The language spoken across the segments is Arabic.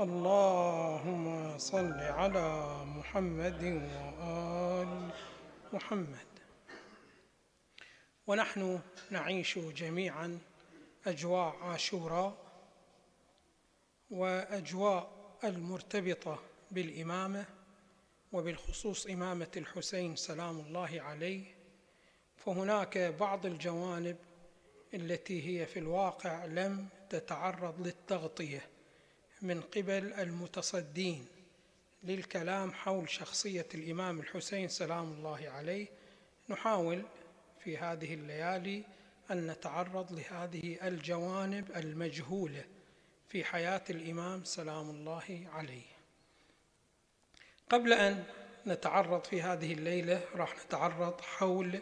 اللهم صل على محمد وآل محمد. ونحن نعيش جميعا أجواء عاشوراء وأجواء المرتبطة بالإمامة وبالخصوص إمامة الحسين سلام الله عليه. فهناك بعض الجوانب التي هي في الواقع لم تتعرض للتغطية. من قبل المتصدين للكلام حول شخصية الإمام الحسين سلام الله عليه نحاول في هذه الليالي أن نتعرض لهذه الجوانب المجهولة في حياة الإمام سلام الله عليه. قبل أن نتعرض في هذه الليلة راح نتعرض حول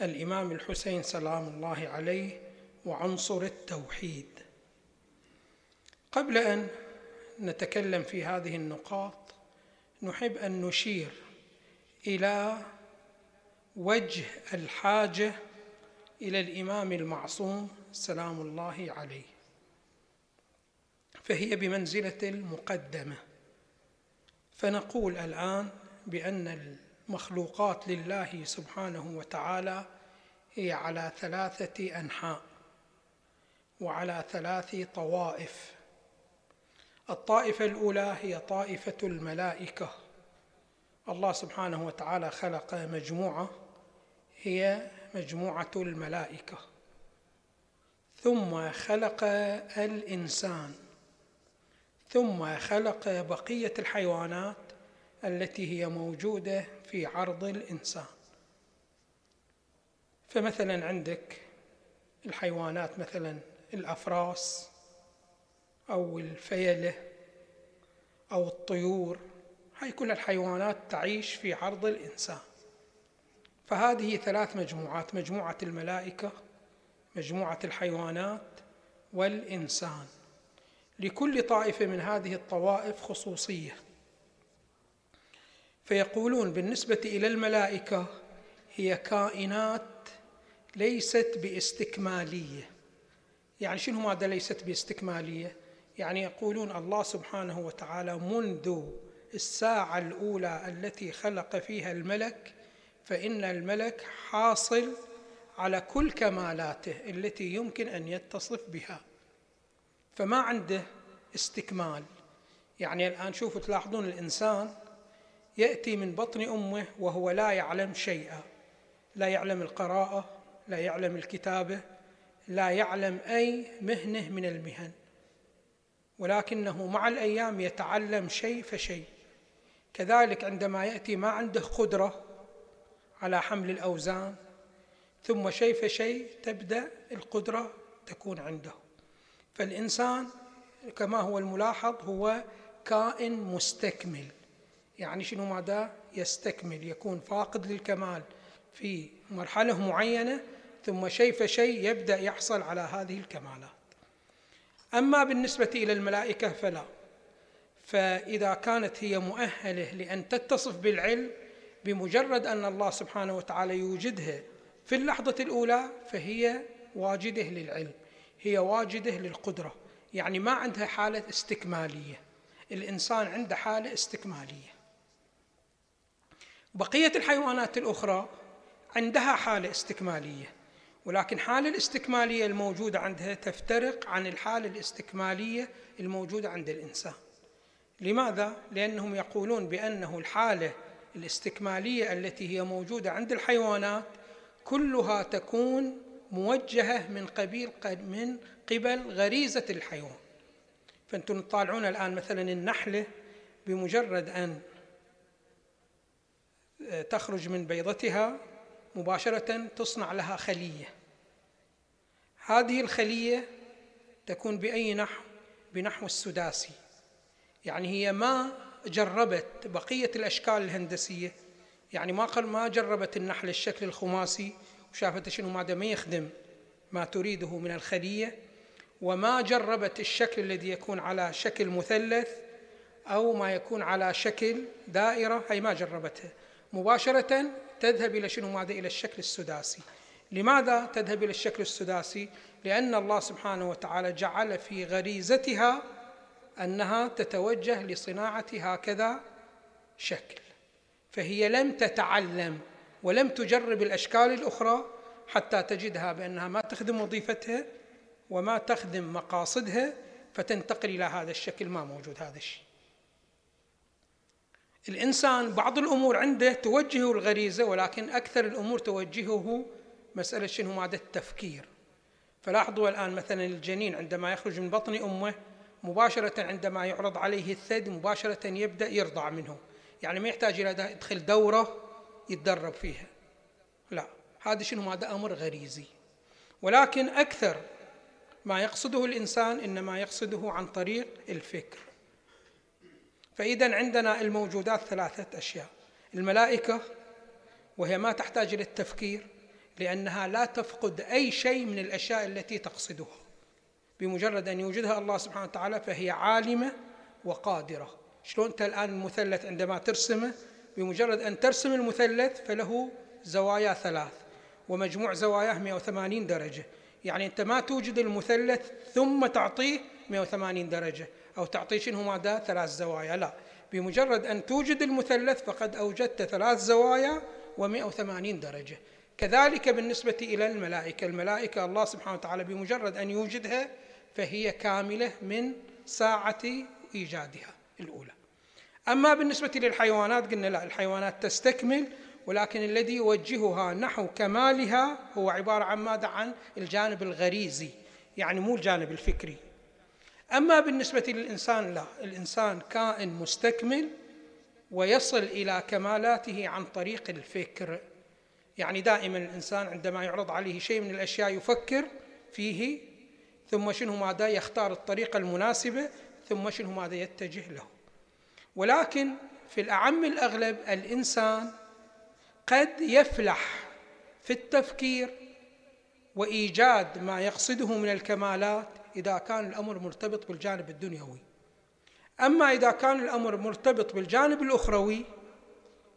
الإمام الحسين سلام الله عليه وعنصر التوحيد. قبل أن نتكلم في هذه النقاط نحب أن نشير إلى وجه الحاجة إلى الإمام المعصوم سلام الله عليه فهي بمنزلة المقدمة. فنقول الآن بأن المخلوقات لله سبحانه وتعالى هي على ثلاثة أنحاء وعلى ثلاث طوائف. الطائفة الأولى هي طائفة الملائكة. الله سبحانه وتعالى خلق مجموعة هي مجموعة الملائكة. ثم خلق الإنسان. ثم خلق بقية الحيوانات التي هي موجودة في عرض الإنسان. فمثلا عندك الحيوانات مثلا الأفراس أو الفيلة أو الطيور هاي كل الحيوانات تعيش في عرض الإنسان. فهذه ثلاث مجموعات مجموعة الملائكة مجموعة الحيوانات والإنسان. لكل طائفة من هذه الطوائف خصوصية. فيقولون بالنسبة إلى الملائكة هي كائنات ليست باستكمالية. يعني شنو ماذا ليست باستكمالية؟ يعني يقولون الله سبحانه وتعالى منذ الساعة الأولى التي خلق فيها الملك فإن الملك حاصل على كل كمالاته التي يمكن أن يتصف بها. فما عنده استكمال. يعني الآن شوفوا تلاحظون الإنسان يأتي من بطن أمه وهو لا يعلم شيئا. لا يعلم القراءة لا يعلم الكتابة لا يعلم أي مهنة من المهن. ولكنه مع الأيام يتعلم شيء فشيء. كذلك عندما يأتي ما عنده قدرة على حمل الأوزان ثم شيء فشيء تبدأ القدرة تكون عنده. فالإنسان كما هو الملاحظ هو كائن مستكمل. يعني شنو ماذا يستكمل؟ يكون فاقد للكمال في مرحلة معينة ثم شيء فشيء يبدأ يحصل على هذه الكمالات أما بالنسبة إلى الملائكة فلا. فإذا كانت هي مؤهلة لأن تتصف بالعلم بمجرد أن الله سبحانه وتعالى يوجدها في اللحظة الأولى فهي واجدة للعلم هي واجدة للقدرة. يعني ما عندها حالة استكمالية. الإنسان عنده حالة استكمالية. بقية الحيوانات الأخرى عندها حالة استكمالية. ولكن حالة الاستكمالية الموجودة عندها تفترق عن الحالة الاستكمالية الموجودة عند الإنسان لماذا؟ لأنهم يقولون بأنه الحالة الاستكمالية التي هي موجودة عند الحيوانات كلها تكون موجهة من قبيل من قبل غريزة الحيوان فأنتم تطالعون الآن مثلا النحلة بمجرد أن تخرج من بيضتها مباشرة تصنع لها خلية. هذه الخلية تكون بأي نحو؟ بنحو السداسي. يعني هي ما جربت بقية الأشكال الهندسية. يعني ما قال ما جربت النحل الشكل الخماسي وشافت شنو ماذا ما يخدم ما تريده من الخلية. وما جربت الشكل الذي يكون على شكل مثلث أو ما يكون على شكل دائرة. هي ما جربتها. مباشرة تذهب إلى شنو ماذا؟ إلى الشكل السداسي. لماذا تذهب إلى الشكل السداسي؟ لأن الله سبحانه وتعالى جعل في غريزتها أنها تتوجه لصناعة هكذا شكل. فهي لم تتعلم ولم تجرب الأشكال الأخرى حتى تجدها بأنها ما تخدم وظيفتها وما تخدم مقاصدها فتنتقل إلى هذا الشكل ما موجود هذا الشيء. الإنسان بعض الأمور عنده توجهه الغريزة ولكن أكثر الأمور توجهه مسألة شنو؟ ماذا التفكير. فلاحظوا الآن مثلا الجنين عندما يخرج من بطن أمه مباشرة عندما يعرض عليه الثدي مباشرة يبدأ يرضع منه. يعني ما يحتاج إلى يدخل دورة يتدرب فيها. لا هذا شنو؟ هذا أمر غريزي. ولكن أكثر ما يقصده الإنسان إنما يقصده عن طريق الفكر. فإذا عندنا الموجودات ثلاثة أشياء. الملائكة وهي ما تحتاج إلى التفكير لأنها لا تفقد أي شيء من الأشياء التي تقصدها. بمجرد أن يوجدها الله سبحانه وتعالى فهي عالمة وقادرة. شلون أنت الآن المثلث عندما ترسمه؟ بمجرد أن ترسم المثلث فله زوايا ثلاث ومجموع زواياه 180 درجة. يعني أنت ما توجد المثلث ثم تعطيه 180 درجة. أو تعطيه شنو ماذا ثلاث زوايا. لا بمجرد أن توجد المثلث فقد أوجدت ثلاث زوايا و180 درجة. كذلك بالنسبة إلى الملائكة. الملائكة الله سبحانه وتعالى بمجرد أن يوجدها فهي كاملة من ساعة إيجادها الأولى. أما بالنسبة للحيوانات قلنا لا الحيوانات تستكمل ولكن الذي يوجهها نحو كمالها هو عبارة عن ماذا؟ عن الجانب الغريزي يعني مو الجانب الفكري. أما بالنسبة للإنسان لا. الإنسان كائن مستكمل ويصل إلى كمالاته عن طريق الفكر. يعني دائما الإنسان عندما يعرض عليه شيء من الأشياء يفكر فيه ثم شنو ماذا يختار الطريقة المناسبة ثم شنو ماذا يتجه له. ولكن في الأعم الأغلب الإنسان قد يفلح في التفكير وإيجاد ما يقصده من الكمالات إذا كان الأمر مرتبط بالجانب الدنيوي. أما إذا كان الأمر مرتبط بالجانب الأخروي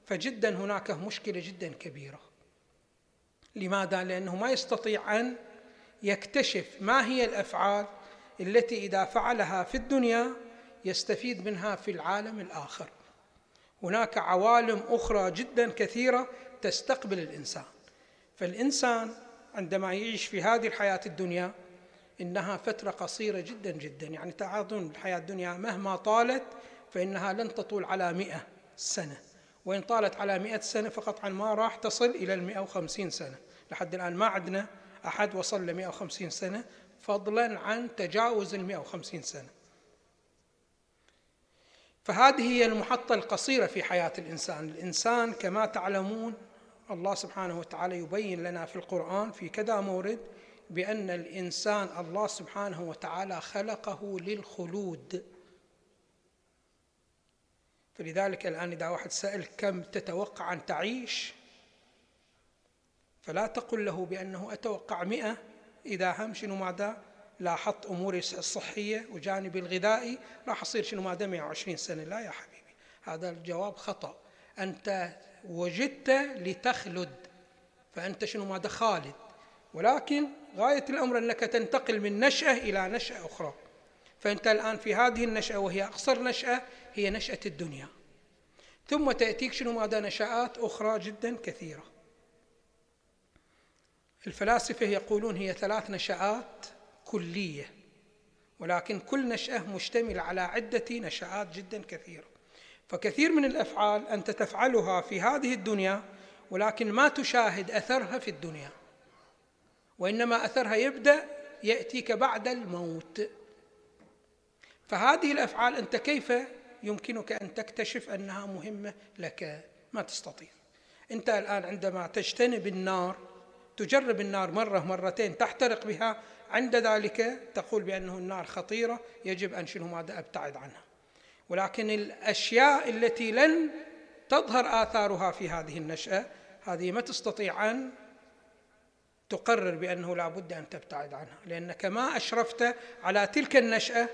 فجدا هناك مشكلة جدا كبيرة. لماذا؟ لأنه ما يستطيع أن يكتشف ما هي الأفعال التي إذا فعلها في الدنيا يستفيد منها في العالم الآخر. هناك عوالم أخرى جدا كثيرة تستقبل الإنسان. فالإنسان عندما يعيش في هذه الحياة الدنيا إنها فترة قصيرة جدا جدا. يعني تعاطون الحياة الدنيا مهما طالت فإنها لن تطول على مئة سنة. وإن طالت على مئة سنة فقط عن ما راح تصل إلى المئة وخمسين سنة. لحد الآن ما عندنا أحد وصل لمئة وخمسين سنة فضلا عن تجاوز المئة وخمسين سنة. فهذه هي المحطة القصيرة في حياة الإنسان. الإنسان كما تعلمون الله سبحانه وتعالى يبين لنا في القرآن في كذا مورد بأن الإنسان الله سبحانه وتعالى خلقه للخلود. فلذلك الآن إذا واحد سأل كم تتوقع أن تعيش فلا تقل له بأنه أتوقع مئة إذا هم شنو ماذا؟ لاحظت أموري الصحية وجانبي الغذائي راح أصير شنو ماذا؟ 120 سنة. لا يا حبيبي هذا الجواب خطأ. أنت وجدت لتخلد فأنت شنو ماذا؟ خالد. ولكن غاية الأمر أنك تنتقل من نشأة إلى نشأة أخرى. فأنت الآن في هذه النشأة وهي أقصر نشأة هي نشأة الدنيا. ثم تأتيك شنو؟ ماذا؟ نشآت أخرى جدا كثيرة. الفلاسفة يقولون هي ثلاث نشآت كلية ولكن كل نشأة مشتملة على عدة نشآت جدا كثيرة. فكثير من الأفعال أنت تفعلها في هذه الدنيا ولكن ما تشاهد أثرها في الدنيا. وإنما أثرها يبدأ يأتيك بعد الموت. فهذه الأفعال أنت كيف يمكنك أن تكتشف أنها مهمة لك؟ ما تستطيع. أنت الآن عندما تجتنب النار تجرب النار مرة مرتين تحترق بها عند ذلك تقول بأنه النار خطيرة يجب أن شنو ماذا أبتعد عنها. ولكن الأشياء التي لن تظهر آثارها في هذه النشأة هذه ما تستطيع أن تقرر بأنه لا بد أن تبتعد عنها لأنك ما أشرفت على تلك النشأة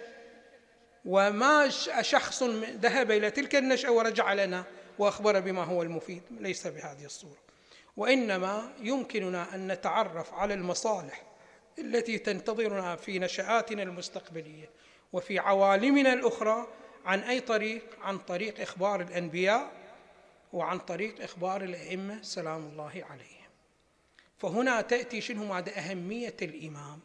وما شخص ذهب إلى تلك النشأة ورجع لنا وأخبر بما هو المفيد ليس بهذه الصورة. وإنما يمكننا أن نتعرف على المصالح التي تنتظرنا في نشآتنا المستقبلية وفي عوالمنا الأخرى عن أي طريق؟ عن طريق إخبار الأنبياء وعن طريق إخبار الأئمة. سلام الله عليهم. فهنا تأتي شنو ماذا أهمية الإمام.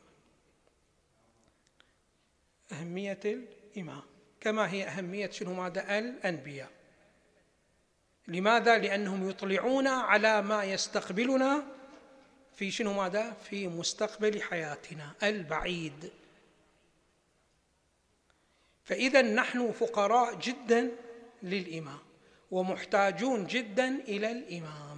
أهمية الإمام. كما هي أهمية شنو ماذا الأنبياء. لماذا؟ لأنهم يطلعون على ما يستقبلنا في شنو ماذا في مستقبل حياتنا البعيد. فإذا نحن فقراء جدا للإمام ومحتاجون جدا إلى الإمام.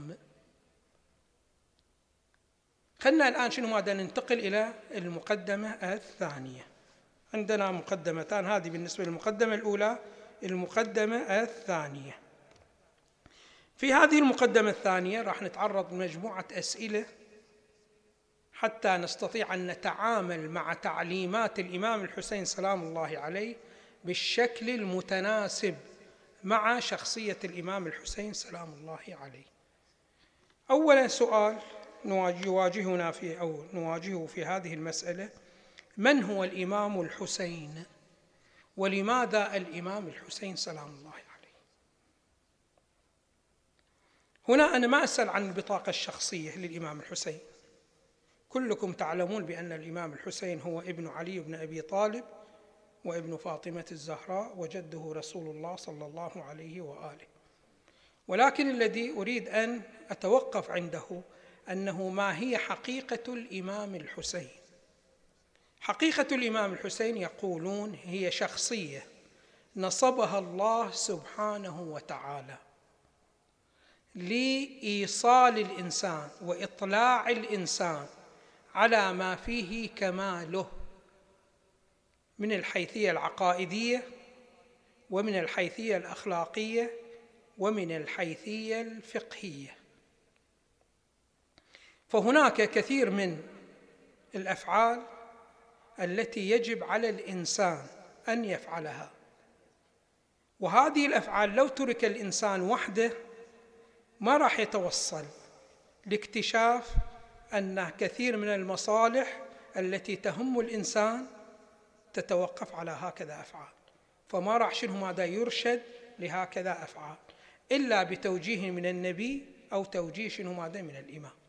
خلنا الآن شنو ماذا ننتقل إلى المقدمة الثانية. عندنا مقدمتان هذه بالنسبة للمقدمة الأولى المقدمة الثانية. في هذه المقدمة الثانية راح نتعرض لمجموعة أسئلة حتى نستطيع أن نتعامل مع تعليمات الإمام الحسين سلام الله عليه بالشكل المتناسب مع شخصية الإمام الحسين سلام الله عليه. اولا سؤال يواجهنا في أو نواجهه في هذه المسألة. من هو الإمام الحسين؟ ولماذا الإمام الحسين؟ سلام الله عليه. هنا أنا ما أسأل عن البطاقه الشخصية للإمام الحسين. كلكم تعلمون بأن الإمام الحسين هو ابن علي بن أبي طالب وابن فاطمة الزهراء وجده رسول الله صلى الله عليه وآله. ولكن الذي أريد أن أتوقف عنده أنه ما هي حقيقة الإمام الحسين. حقيقة الإمام الحسين يقولون هي شخصية نصبها الله سبحانه وتعالى لإيصال الإنسان وإطلاع الإنسان على ما فيه كماله من الحيثية العقائدية ومن الحيثية الأخلاقية ومن الحيثية الفقهية. فهناك كثير من الأفعال التي يجب على الإنسان أن يفعلها. وهذه الأفعال لو ترك الإنسان وحده ما راح يتوصل لاكتشاف أن كثير من المصالح التي تهم الإنسان تتوقف على هكذا أفعال. فما راح شنو ماذا يرشد لهكذا أفعال. إلا بتوجيه من النبي أو توجيه شنو ماذا من الإمام.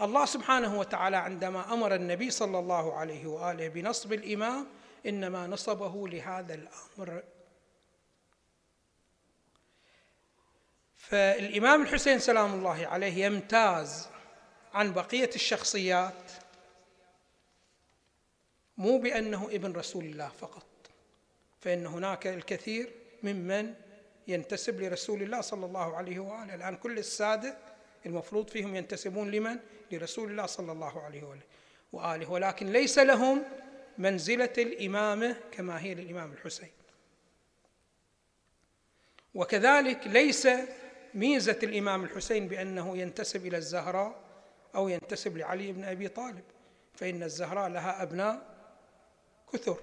الله سبحانه وتعالى عندما أمر النبي صلى الله عليه وآله بنصب الإمام إنما نصبه لهذا الأمر. فالإمام الحسين سلام الله عليه يمتاز عن بقية الشخصيات مو بأنه ابن رسول الله فقط فإن هناك الكثير ممن ينتسب لرسول الله صلى الله عليه وآله. الآن كل السادة المفروض فيهم ينتسبون لمن؟ لرسول الله صلى الله عليه وآله ولكن ليس لهم منزلة الإمامة كما هي للإمام الحسين. وكذلك ليس ميزة الإمام الحسين بأنه ينتسب إلى الزهراء أو ينتسب لعلي بن أبي طالب. فإن الزهراء لها أبناء كثر.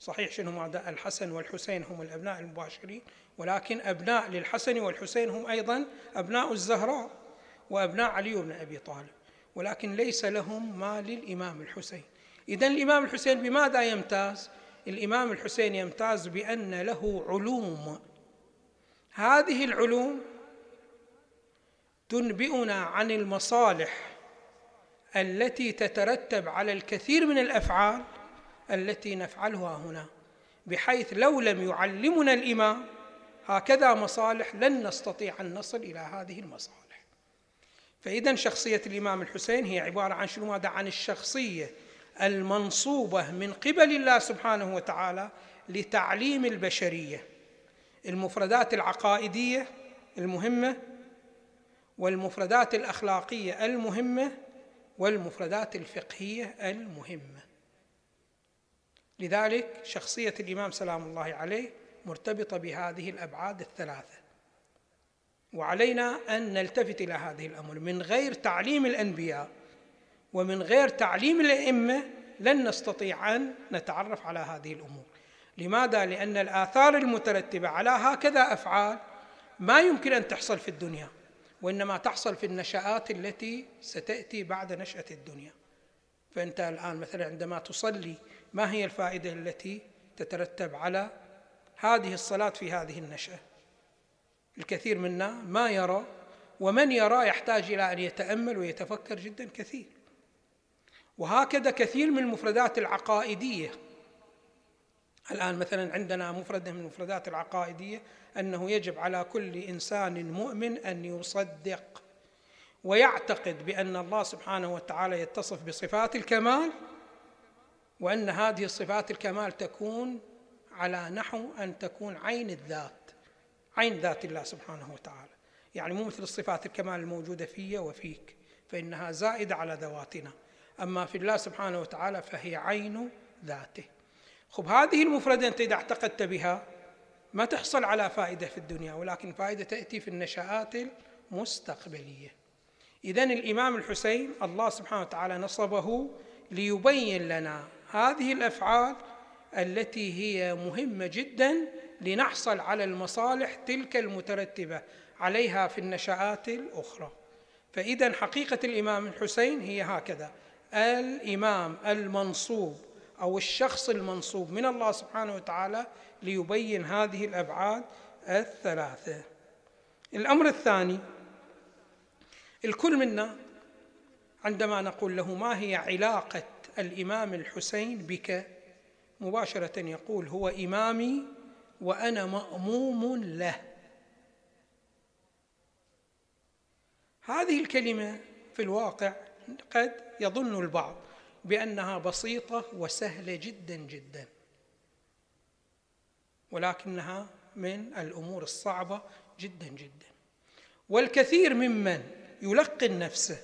صحيح شنو مع الحسن والحسين هم الأبناء المباشرين ولكن أبناء للحسن والحسين هم أيضا أبناء الزهراء. وأبناء علي بن أبي طالب ولكن ليس لهم ما للإمام الحسين. إذا الإمام الحسين بماذا يمتاز؟ الإمام الحسين يمتاز بأن له علوم. هذه العلوم تنبئنا عن المصالح التي تترتب على الكثير من الأفعال التي نفعلها هنا بحيث لو لم يعلمنا الإمام هكذا مصالح لن نستطيع ان نصل إلى هذه المصالح. فإذا شخصية الإمام الحسين هي عبارة عن شنو؟ ماذا؟ عن الشخصية المنصوبة من قبل الله سبحانه وتعالى لتعليم البشرية. المفردات العقائدية المهمة والمفردات الأخلاقية المهمة والمفردات الفقهية المهمة. لذلك شخصية الإمام سلام الله عليه مرتبطة بهذه الأبعاد الثلاثة. وعلينا أن نلتفت إلى هذه الامر من غير تعليم الأنبياء ومن غير تعليم الأئمة لن نستطيع أن نتعرف على هذه الأمور. لماذا؟ لأن الآثار المترتبة على هكذا أفعال ما يمكن أن تحصل في الدنيا وإنما تحصل في النشآت التي ستأتي بعد نشأة الدنيا. فأنت الآن مثلا عندما تصلي ما هي الفائدة التي تترتب على هذه الصلاة في هذه النشأة؟ الكثير منا ما يرى ومن يرى يحتاج إلى أن يتأمل ويتفكر جدا كثير. وهكذا كثير من المفردات العقائدية. الآن مثلا عندنا مفردة من المفردات العقائدية أنه يجب على كل إنسان مؤمن أن يصدق ويعتقد بأن الله سبحانه وتعالى يتصف بصفات الكمال وأن هذه صفات الكمال تكون على نحو أن تكون عين الذات. عين ذات الله سبحانه وتعالى. يعني مو مثل الصفات الكمال الموجودة في وفيك فإنها زائدة على ذواتنا. أما في الله سبحانه وتعالى فهي عين ذاته. خب هذه المفردة أنت إذا اعتقدت بها ما تحصل على فائدة في الدنيا ولكن فائدة تأتي في النشآت المستقبلية. إذا الإمام الحسين الله سبحانه وتعالى نصبه ليبين لنا هذه الأفعال التي هي مهمة جدا لنحصل على المصالح تلك المترتبة عليها في النشآت الأخرى. فإذا حقيقة الإمام الحسين هي هكذا. الإمام المنصوب أو الشخص المنصوب من الله سبحانه وتعالى ليبين هذه الأبعاد الثلاثة. الأمر الثاني الكل منا عندما نقول له ما هي علاقة الإمام الحسين بك مباشرة يقول هو إمامي وأنا مأموم له. هذه الكلمة في الواقع قد يظن البعض بأنها بسيطة وسهلة جدا جدا ولكنها من الأمور الصعبة جدا جدا. والكثير ممن يلقن نفسه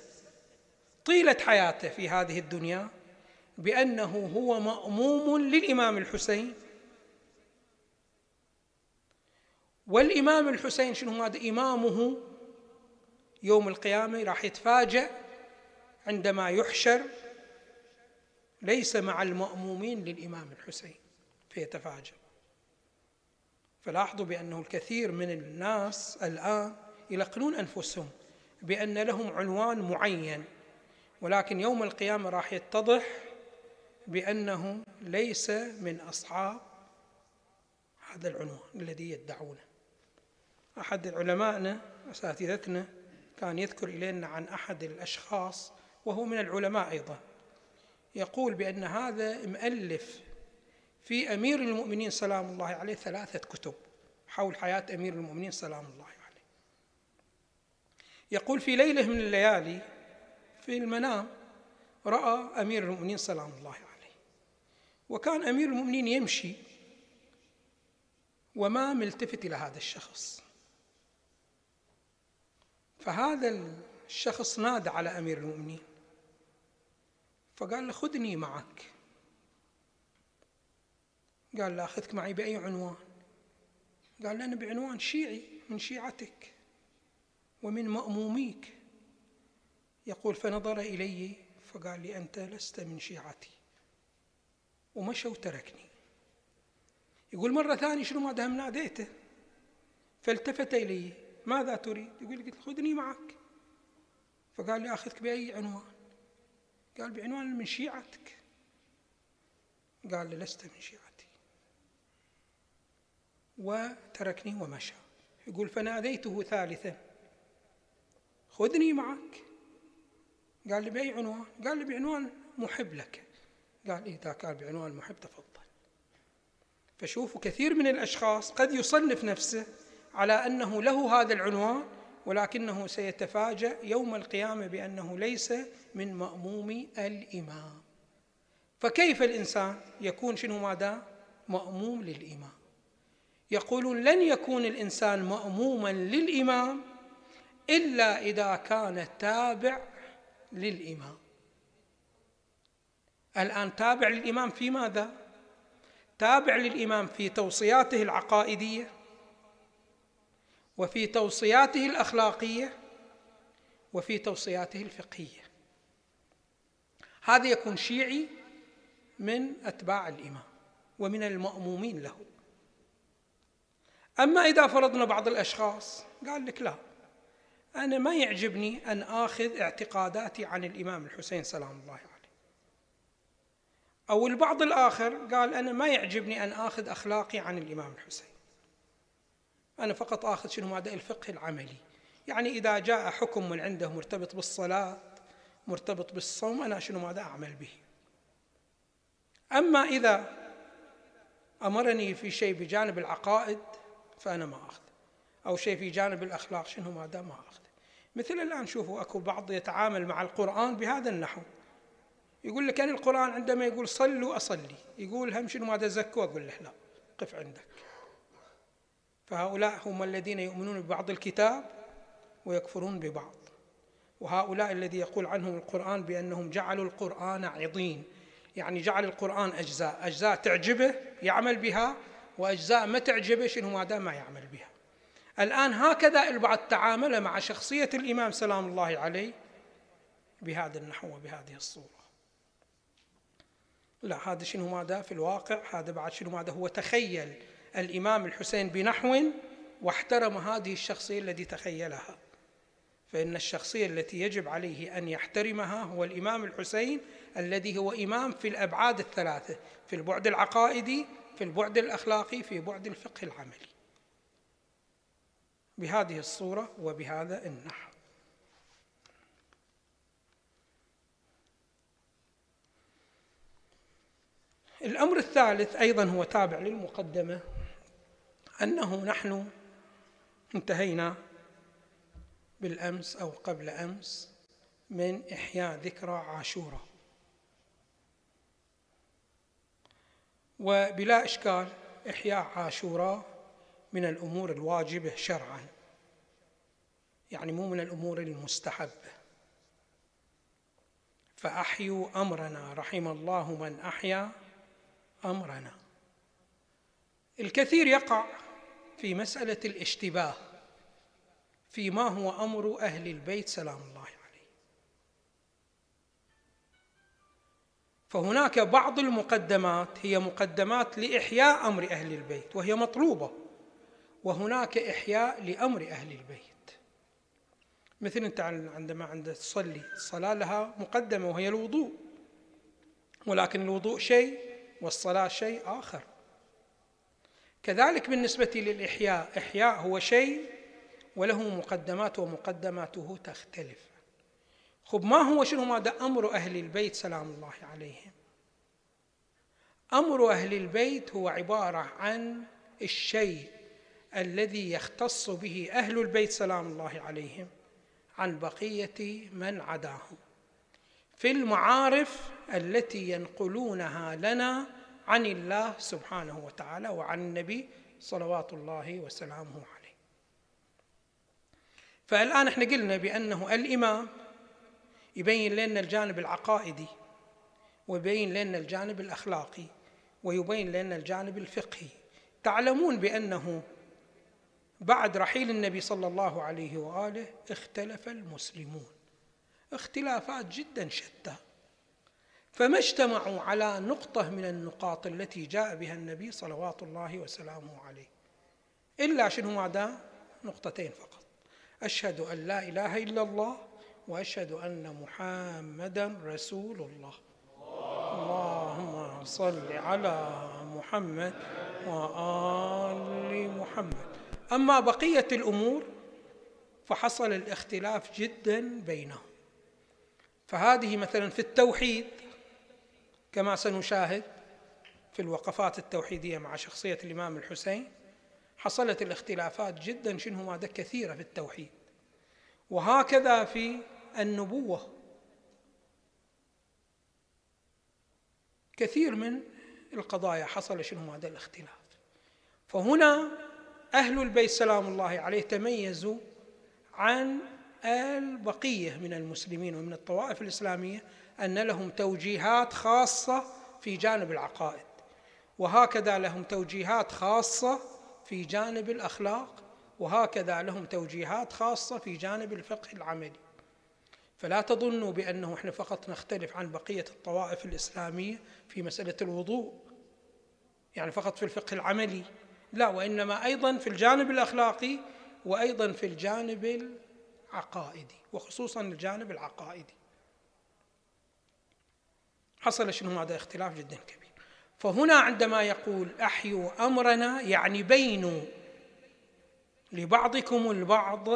طيلة حياته في هذه الدنيا بأنه هو مأموم للإمام الحسين والإمام الحسين شنو هذا؟ إمامه يوم القيامة راح يتفاجأ عندما يحشر ليس مع المأمومين للإمام الحسين فيتفاجأ. فلاحظوا بأنه الكثير من الناس الآن يلقنون أنفسهم بأن لهم عنوان معين ولكن يوم القيامة راح يتضح بأنه ليس من أصحاب هذا العنوان الذي يدعونه. أحد علمائنا أساتذتنا كان يذكر إلينا عن أحد الأشخاص وهو من العلماء أيضا يقول بأن هذا مؤلف في أمير المؤمنين سلام الله عليه ثلاثة كتب حول حياة أمير المؤمنين سلام الله عليه. يقول في ليلة من الليالي في المنام رأى أمير المؤمنين سلام الله عليه. وكان أمير المؤمنين يمشي وما ملتفت إلى هذا الشخص. فهذا الشخص نادى على أمير المؤمنين فقال له خذني معك. قال له أخذك معي بأي عنوان؟ قال له أنا بعنوان شيعي من شيعتك ومن مأموميك. يقول فنظر إلي فقال لي أنت لست من شيعتي ومشى وتركني يقول مرة ثانية شنو ما دام ناديته؟ فالتفت إلي ماذا تريد؟ يقول قلت خذني معك. فقال لي أخذك بأي عنوان؟ قال بعنوان من شيعتك. قال لي لست من شيعتي. وتركني ومشى يقول فناديته ثالثا. خذني معك. قال لي بأي عنوان؟ قال لي بعنوان محب لك. قال إذا كان بعنوان المحب تفضل. فشوفوا كثير من الأشخاص قد يصنف نفسه على أنه له هذا العنوان ولكنه سيتفاجأ يوم القيامة بأنه ليس من مأموم الإمام. فكيف الإنسان يكون شنو ماذا؟ مأموم للإمام؟ يقولون لن يكون الإنسان مأموما للإمام إلا إذا كان تابع للإمام. الآن تابع للإمام في ماذا؟ تابع للإمام في توصياته العقائدية وفي توصياته الأخلاقية وفي توصياته الفقهية. هذا يكون شيعي من أتباع الإمام ومن المأمومين له. أما إذا فرضنا بعض الأشخاص قال لك لا أنا ما يعجبني أن آخذ اعتقاداتي عن الإمام الحسين سلام الله عليه. أو البعض الآخر قال أنا ما يعجبني أن آخذ أخلاقي عن الإمام الحسين. أنا فقط آخذ شنو هذا؟ الفقه العملي. يعني إذا جاء حكم من عنده مرتبط بالصلاة مرتبط بالصوم أنا شنو ماذا أعمل به؟ أما إذا أمرني في شيء بجانب العقائد فأنا ما أخذ. أو شيء في جانب الأخلاق شنو ماذا؟ ما أخذ. مثل الآن شوفوا أكو بعض يتعامل مع القرآن بهذا النحو. يقول لك أنا القرآن عندما يقول صلوا أصلي. يقول هم شنو ماذا؟ زكوا. أقول له لا قف عندك. فهؤلاء هم الذين يؤمنون ببعض الكتاب ويكفرون ببعض. وهؤلاء الذي يقول عنهم القرآن بأنهم جعلوا القرآن عضين. يعني جعل القرآن أجزاء أجزاء تعجبه يعمل بها وأجزاء ما تعجبه شنو؟ ماذا ما يعمل بها. الآن هكذا البعض تعامل مع شخصية الإمام سلام الله عليه بهذا النحو وبهذه الصورة. لا هذا شنو ماذا في الواقع؟ هذا بعد شنو ماذا؟ هو تخيل. الإمام الحسين بنحو واحترم هذه الشخصية التي تخيلها. فإن الشخصية التي يجب عليه أن يحترمها هو الإمام الحسين الذي هو إمام في الأبعاد الثلاثة في البعد العقائدي في البعد الأخلاقي في بعد الفقه العملي. بهذه الصورة وبهذا النحو. الأمر الثالث أيضا هو تابع للمقدمة. أنه نحن انتهينا بالأمس أو قبل أمس من إحياء ذكرى عاشوراء وبلا إشكال إحياء عاشوراء من الأمور الواجبة شرعا يعني مو من الأمور المستحبة. فأحيوا أمرنا رحم الله من أحيا أمرنا. الكثير يقع في مسألة الاشتباه فيما هو أمر أهل البيت سلام الله عليه. فهناك بعض المقدمات هي مقدمات لإحياء أمر أهل البيت وهي مطلوبة وهناك إحياء لأمر أهل البيت. مثل أنت عندما عند تصلي الصلاة لها مقدمة وهي الوضوء ولكن الوضوء شيء والصلاة شيء آخر. كذلك بالنسبة للإحياء. إحياء هو شيء وله مقدمات ومقدماته تختلف. خب ما هو شنو ماذا أمر أهل البيت؟ سلام الله عليهم. أمر أهل البيت هو عبارة عن الشيء الذي يختص به أهل البيت سلام الله عليهم عن بقية من عداهم. في المعارف التي ينقلونها لنا عن الله سبحانه وتعالى وعن النبي صلوات الله وسلامه عليه. فالآن إحنا قلنا بأنه الإمام يبين لنا الجانب العقائدي ويبين لنا الجانب الأخلاقي ويبين لنا الجانب الفقهي. تعلمون بأنه بعد رحيل النبي صلى الله عليه وآله اختلف المسلمون. اختلافات جدا شتى. فما اجتمعوا على نقطة من النقاط التي جاء بها النبي صلوات الله وسلامه عليه. إلا شنو ماذا نقطتين فقط. أشهد أن لا إله إلا الله وأشهد أن محمدا رسول الله. اللهم صل على محمد وآل محمد. أما بقية الأمور فحصل الاختلاف جدا بينهم. فهذه مثلا في التوحيد كما سنشاهد في الوقفات التوحيدية مع شخصية الإمام الحسين حصلت الاختلافات جدا شنو ماذا كثيرة في التوحيد. وهكذا في النبوة. كثير من القضايا حصل شنو ماذا الاختلاف. فهنا أهل البيت سلام الله عليه تميزوا عن البقية من المسلمين ومن الطوائف الإسلامية أن لهم توجيهات خاصة في جانب العقائد وهكذا لهم توجيهات خاصة في جانب الأخلاق وهكذا لهم توجيهات خاصة في جانب الفقه العملي. فلا تظنوا بأنه إحنا فقط نختلف عن بقية الطوائف الإسلامية في مسألة الوضوء يعني فقط في الفقه العملي. لا وإنما أيضا في الجانب الأخلاقي وأيضا في الجانب العقائدي وخصوصا الجانب العقائدي. حصل شنو؟ هذا اختلاف جدا كبير. فهنا عندما يقول أحيوا أمرنا يعني بينوا لبعضكم البعض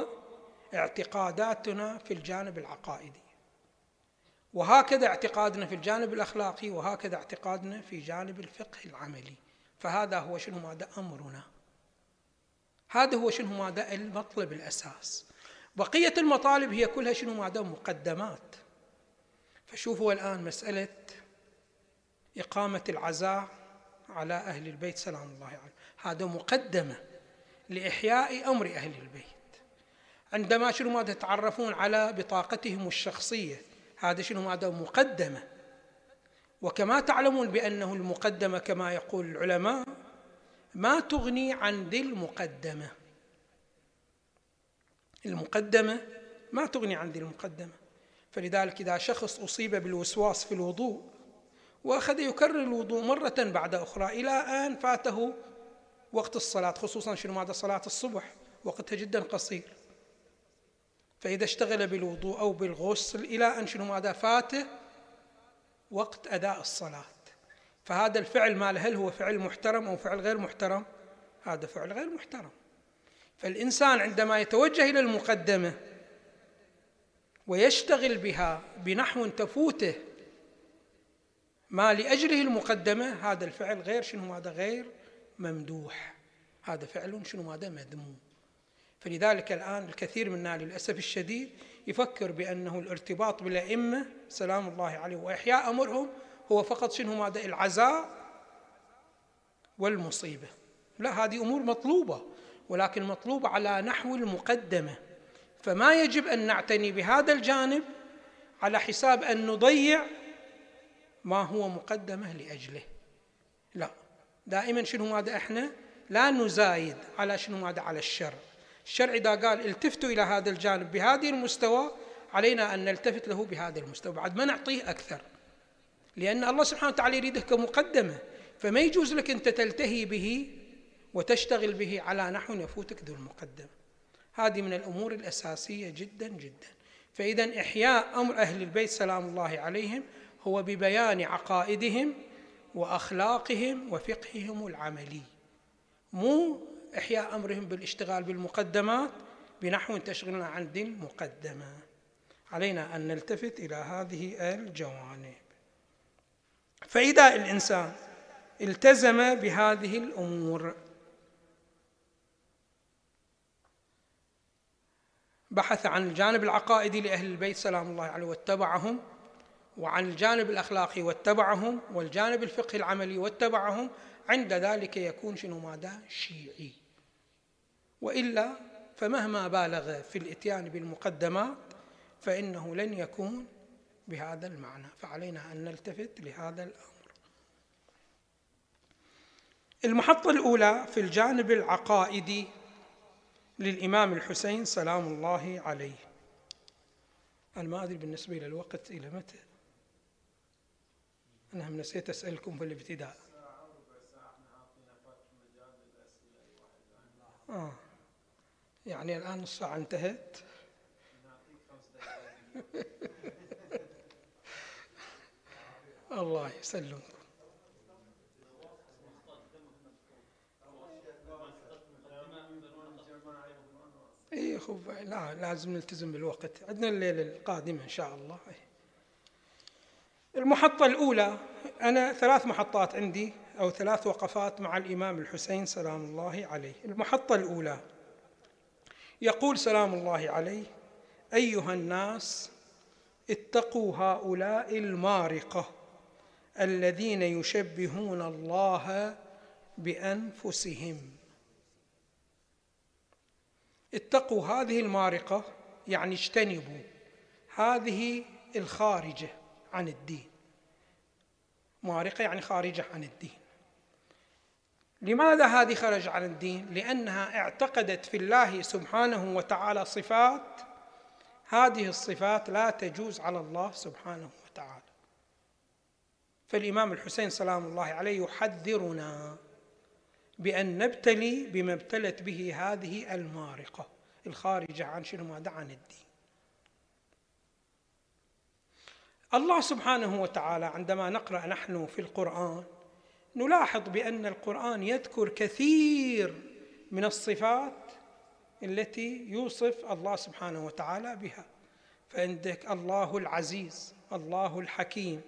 اعتقاداتنا في الجانب العقائدي. وهكذا اعتقادنا في الجانب الأخلاقي وهكذا اعتقادنا في جانب الفقه العملي. فهذا هو شنو؟ ماذا أمرنا. هذا هو شنو؟ ماذا المطلب الأساس. بقية المطالب هي كلها شنو؟ ماذا مقدمات. فشوفوا الآن مسألة إقامة العزاء على أهل البيت سلام الله عليه هذا مقدمة لإحياء أمر أهل البيت. عندما شنو ماذا تتعرفون على بطاقتهم الشخصية هذا شنو هذا مقدمة. وكما تعلمون بأنه المقدمة كما يقول العلماء ما تغني عن ذي المقدمة. المقدمة ما تغني عن ذي المقدمة. فلذلك إذا شخص أصيب بالوسواس في الوضوء وأخذ يكرر الوضوء مرة بعد أخرى. إلى أن فاته وقت الصلاة خصوصا شنو؟ ماذا صلاة الصبح وقتها جدا قصير. فإذا اشتغل بالوضوء أو بالغسل إلى أن شنو؟ ماذا فاته وقت أداء الصلاة. فهذا الفعل مال هل هو فعل محترم أو فعل غير محترم؟ هذا فعل غير محترم. فالإنسان عندما يتوجه إلى المقدمة ويشتغل بها بنحو تفوته ما لأجله المقدمة. هذا الفعل غير شنو؟ هذا غير ممدوح. هذا فعل شنو؟ هذا مذموم فلذلك الآن الكثير منا للأسف الشديد يفكر بأنه الارتباط بالأئمة سلام الله عليه وإحياء أمرهم هو فقط شنو؟ ماذا العزاء والمصيبة. لا هذه أمور مطلوبة ولكن مطلوبة على نحو المقدمة. فما يجب أن نعتني بهذا الجانب على حساب أن نضيع ما هو مقدمة لأجله. لا. دائما شنو ماذا إحنا؟ لا نزايد على شنو ماذا على الشر. الشرع إذا قال التفتوا إلى هذا الجانب بهذه المستوى علينا أن نلتفت له بهذا المستوى. بعد ما نعطيه أكثر. لأن الله سبحانه وتعالى يريده كمقدمة. فما يجوز لك أنت تلتهي به وتشتغل به على نحو يفوتك ذو المقدمة. هذه من الأمور الأساسية جدا جدا. فإذا إحياء أمر أهل البيت سلام الله عليهم. هو ببيان عقائدهم وأخلاقهم وفقههم العملي. مو إحياء أمرهم بالاشتغال بالمقدمات بنحو تشغلنا عن دين المقدمة علينا أن نلتفت إلى هذه الجوانب. فإذا الإنسان التزم بهذه الأمور بحث عن الجانب العقائدي لأهل البيت سلام الله عليه واتبعهم وعن الجانب الأخلاقي واتبعهم والجانب الفقهي العملي واتبعهم عند ذلك يكون شنو ماذا؟ شيعي. وإلا فمهما بالغ في الإتيان بالمقدمات فإنه لن يكون بهذا المعنى. فعلينا أن نلتفت لهذا الأمر. المحطة الأولى في الجانب العقائدي للإمام الحسين سلام الله عليه. أنا ما ادري بالنسبة إلى الوقت إلى متى؟ هم نسيت أسألكم في الابتداء. آه. يعني الآن الساعة انتهت. الله يسلمكم. اي خب لا لازم نلتزم بالوقت. عندنا الليلة القادمة إن شاء الله. المحطة الأولى أنا ثلاث محطات عندي أو ثلاث وقفات مع الإمام الحسين سلام الله عليه. المحطة الأولى يقول سلام الله عليه أيها الناس اتقوا هؤلاء المارقة الذين يشبهون الله بأنفسهم. اتقوا هذه المارقة يعني اجتنبوا هذه الخارجة. عن الدين. مارقة يعني خارجة عن الدين. لماذا هذه خرج عن الدين؟ لأنها اعتقدت في الله سبحانه وتعالى صفات. هذه الصفات لا تجوز على الله سبحانه وتعالى. فالإمام الحسين سلام الله عليه يحذرنا بأن نبتلي بما ابتلت به هذه المارقة الخارجة عن شنو؟ ماذا عن الدين. الله سبحانه وتعالى عندما نقرأ نحن في القرآن نلاحظ بأن القرآن يذكر كثير من الصفات التي يوصف الله سبحانه وتعالى بها. فعندك الله العزيز الله الحكيم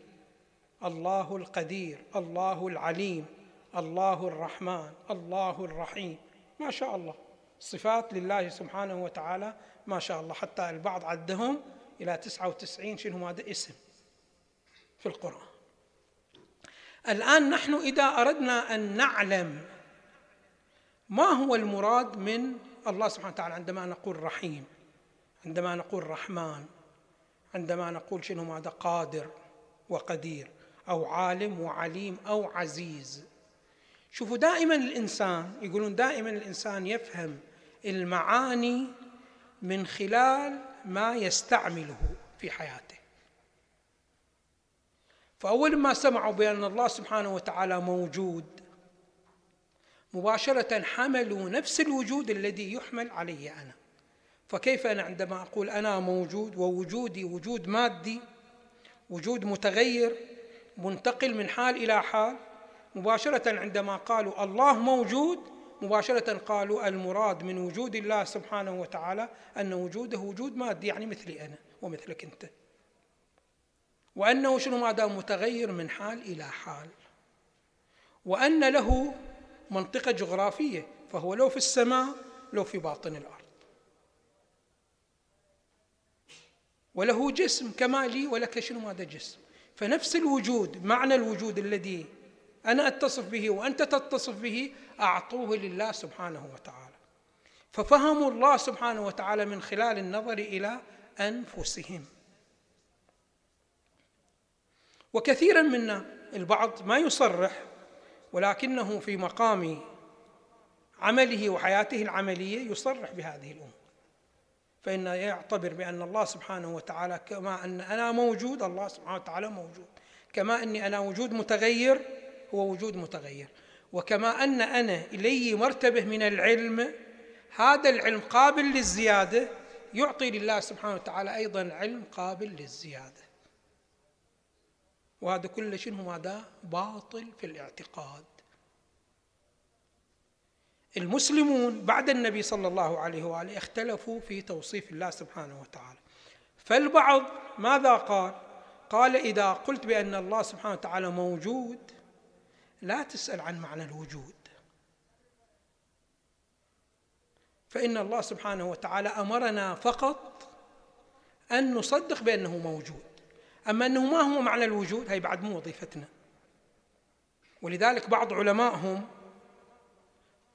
الله القدير الله العليم الله الرحمن الله الرحيم. ما شاء الله. صفات لله سبحانه وتعالى ما شاء الله. حتى البعض عدهم إلى تسعة وتسعين شنو هذا؟ اسم. في القرآن. الآن نحن إذا أردنا أن نعلم ما هو المراد من الله سبحانه وتعالى عندما نقول رحيم عندما نقول رحمن عندما نقول شنو هذا قادر وقدير أو عالم وعليم أو عزيز. شوفوا دائما الإنسان يقولون دائما الإنسان يفهم المعاني من خلال ما يستعمله في حياته. فأول ما سمعوا بأن الله سبحانه وتعالى موجود مباشرة حملوا نفس الوجود الذي يحمل علي أنا. فكيف أنا؟ عندما أقول أنا موجود ووجودي وجود مادي وجود متغير منتقل من حال إلى حال مباشرة عندما قالوا الله موجود مباشرة قالوا المراد من وجود الله سبحانه وتعالى أن وجوده وجود مادي يعني مثلي أنا ومثلك أنت. وأنه شنو ما دام متغير من حال إلى حال. وأن له منطقة جغرافية فهو لو في السماء لو في باطن الأرض. وله جسم كما لي ولك شنو هذا جسم؟ فنفس الوجود معنى الوجود الذي أنا أتصف به وأنت تتصف به أعطوه لله سبحانه وتعالى. ففهموا الله سبحانه وتعالى من خلال النظر إلى أنفسهم. وكثيرا منا البعض ما يصرح ولكنه في مقام عمله وحياته العملية يصرح بهذه الأمور. فإنه يعتبر بأن الله سبحانه وتعالى كما أن أنا موجود الله سبحانه وتعالى موجود. كما أني أنا وجود متغير هو وجود متغير. وكما أن أنا إلي مرتبة من العلم هذا العلم قابل للزيادة يعطي لله سبحانه وتعالى أيضا علم قابل للزيادة. وهذا كله شنو هذا باطل في الاعتقاد. المسلمون بعد النبي صلى الله عليه وآله اختلفوا في توصيف الله سبحانه وتعالى. فالبعض ماذا قال؟ قال إذا قلت بأن الله سبحانه وتعالى موجود لا تسأل عن معنى الوجود. فإن الله سبحانه وتعالى أمرنا فقط أن نصدق بأنه موجود. أما أنه ما هو معنى الوجود هي بعد مو وظيفتنا. ولذلك بعض علمائهم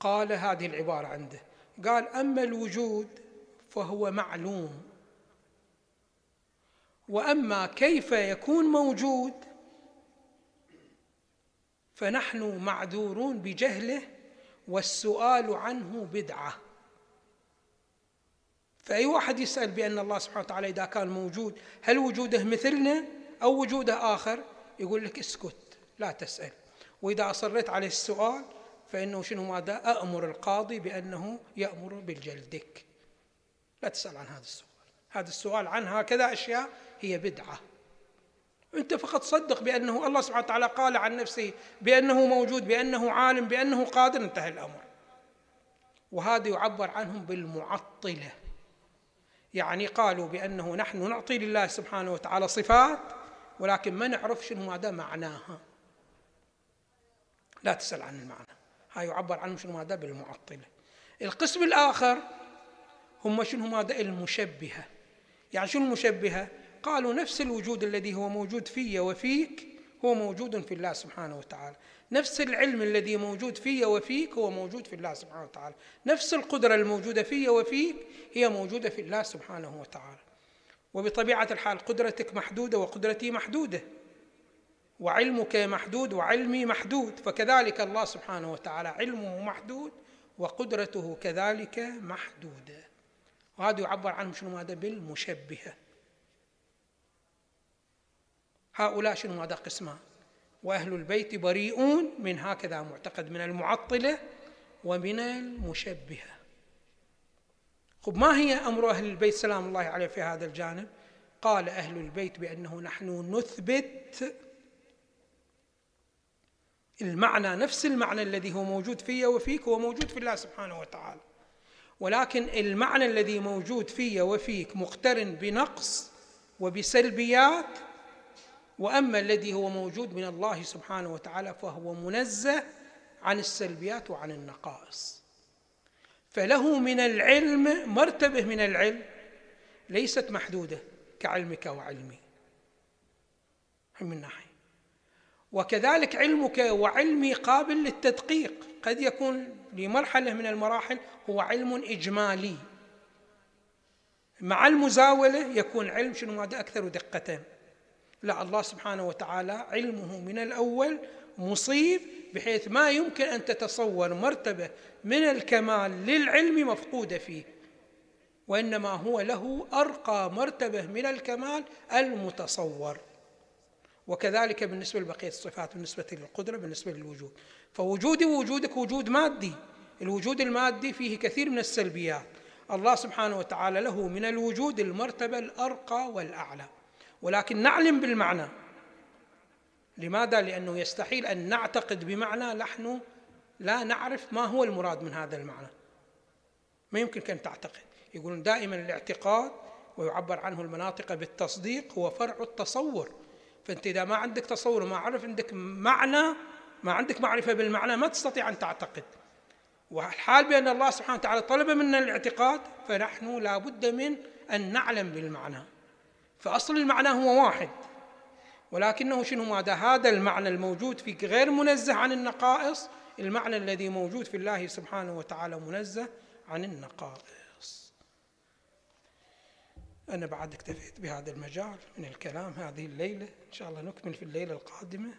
قال هذه العبارة عنده. قال أما الوجود فهو معلوم. وأما كيف يكون موجود فنحن معذورون بجهله والسؤال عنه بدعة. فأي واحد يسأل بأن الله سبحانه وتعالى إذا كان موجود هل وجوده مثلنا أو وجوده آخر؟ يقول لك اسكت لا تسأل. وإذا أصريت على السؤال فإنه شنو ماذا؟ أأمر القاضي بأنه يأمر بالجلدك. لا تسأل عن هذا السؤال. هذا السؤال عن هكذا أشياء هي بدعة. أنت فقط صدق بأنه الله سبحانه وتعالى قال عن نفسه بأنه موجود بأنه عالم بأنه قادر انتهى الأمر. وهذا يعبر عنهم بالمعطلة. يعني قالوا بأنه نحن نعطي لله سبحانه وتعالى صفات ولكن ما نعرف شنو هذا معناها. لا تسأل عن المعنى. هاي يعبر عنهم شنو هذا بالمعطلة القسم الآخر هم شنو هذا؟ المشبهة. يعني شنو المشبهة؟ قالوا نفس الوجود الذي هو موجود في وفيك هو موجود في الله سبحانه وتعالى. نفس العلم الذي موجود في وفيك هو موجود في الله سبحانه وتعالى. نفس القدرة الموجودة في وفيك هي موجودة في الله سبحانه وتعالى. وبطبيعة الحال قدرتك محدودة وقدرتي محدودة. وعلمك محدود وعلمي محدود فكذلك الله سبحانه وتعالى علمه محدود وقدرته كذلك محدودة. وهذا يعبر عنه شنو هذا؟ بالمشبهة. هؤلاء شنو هذا قسمان؟ وأهل البيت بريئون من هكذا معتقد من المعطلة ومن المشبهة. خب ما هي أمر أهل البيت؟ سلام الله عليه في هذا الجانب. قال أهل البيت بأنه نحن نثبت المعنى نفس المعنى الذي هو موجود في وفيك هو موجود في الله سبحانه وتعالى. ولكن المعنى الذي موجود في وفيك مقترن بنقص وبسلبيات وأما الذي هو موجود من الله سبحانه وتعالى فهو منزه عن السلبيات وعن النقائص. فله من العلم مرتبة من العلم ليست محدودة كعلمك وعلمي. من ناحية. وكذلك علمك وعلمي قابل للتدقيق. قد يكون لمرحلة من المراحل هو علم إجمالي. مع المزاولة يكون علم شنو؟ هذا أكثر دقة. لا الله سبحانه وتعالى علمه من الأول مصيب بحيث ما يمكن أن تتصور مرتبة من الكمال للعلم مفقوده فيه. وإنما هو له أرقى مرتبة من الكمال المتصور. وكذلك بالنسبة لبقية الصفات بالنسبة للقدرة بالنسبة للوجود. فوجودي ووجودك وجود مادي. الوجود المادي فيه كثير من السلبيات. الله سبحانه وتعالى له من الوجود المرتبة الأرقى والأعلى. ولكن نعلم بالمعنى. لماذا؟ لأنه يستحيل أن نعتقد بمعنى نحن لا نعرف ما هو المراد من هذا المعنى. ما يمكن أن تعتقد. يقولون دائما الاعتقاد ويعبر عنه المناطق بالتصديق هو فرع التصور. فأنت إذا ما عندك تصور وما عرف عندك معنى ما عندك معرفة بالمعنى ما تستطيع أن تعتقد. والحال بأن الله سبحانه وتعالى طلب منا الاعتقاد فنحن لا بد من أن نعلم بالمعنى. فأصل المعنى هو واحد. ولكنه شنو ماذا؟ هذا المعنى الموجود فيك غير منزه عن النقائص المعنى الذي موجود في الله سبحانه وتعالى منزه عن النقائص. أنا بعد اكتفيت بهذا المجال من الكلام هذه الليلة. إن شاء الله نكمل في الليلة القادمة.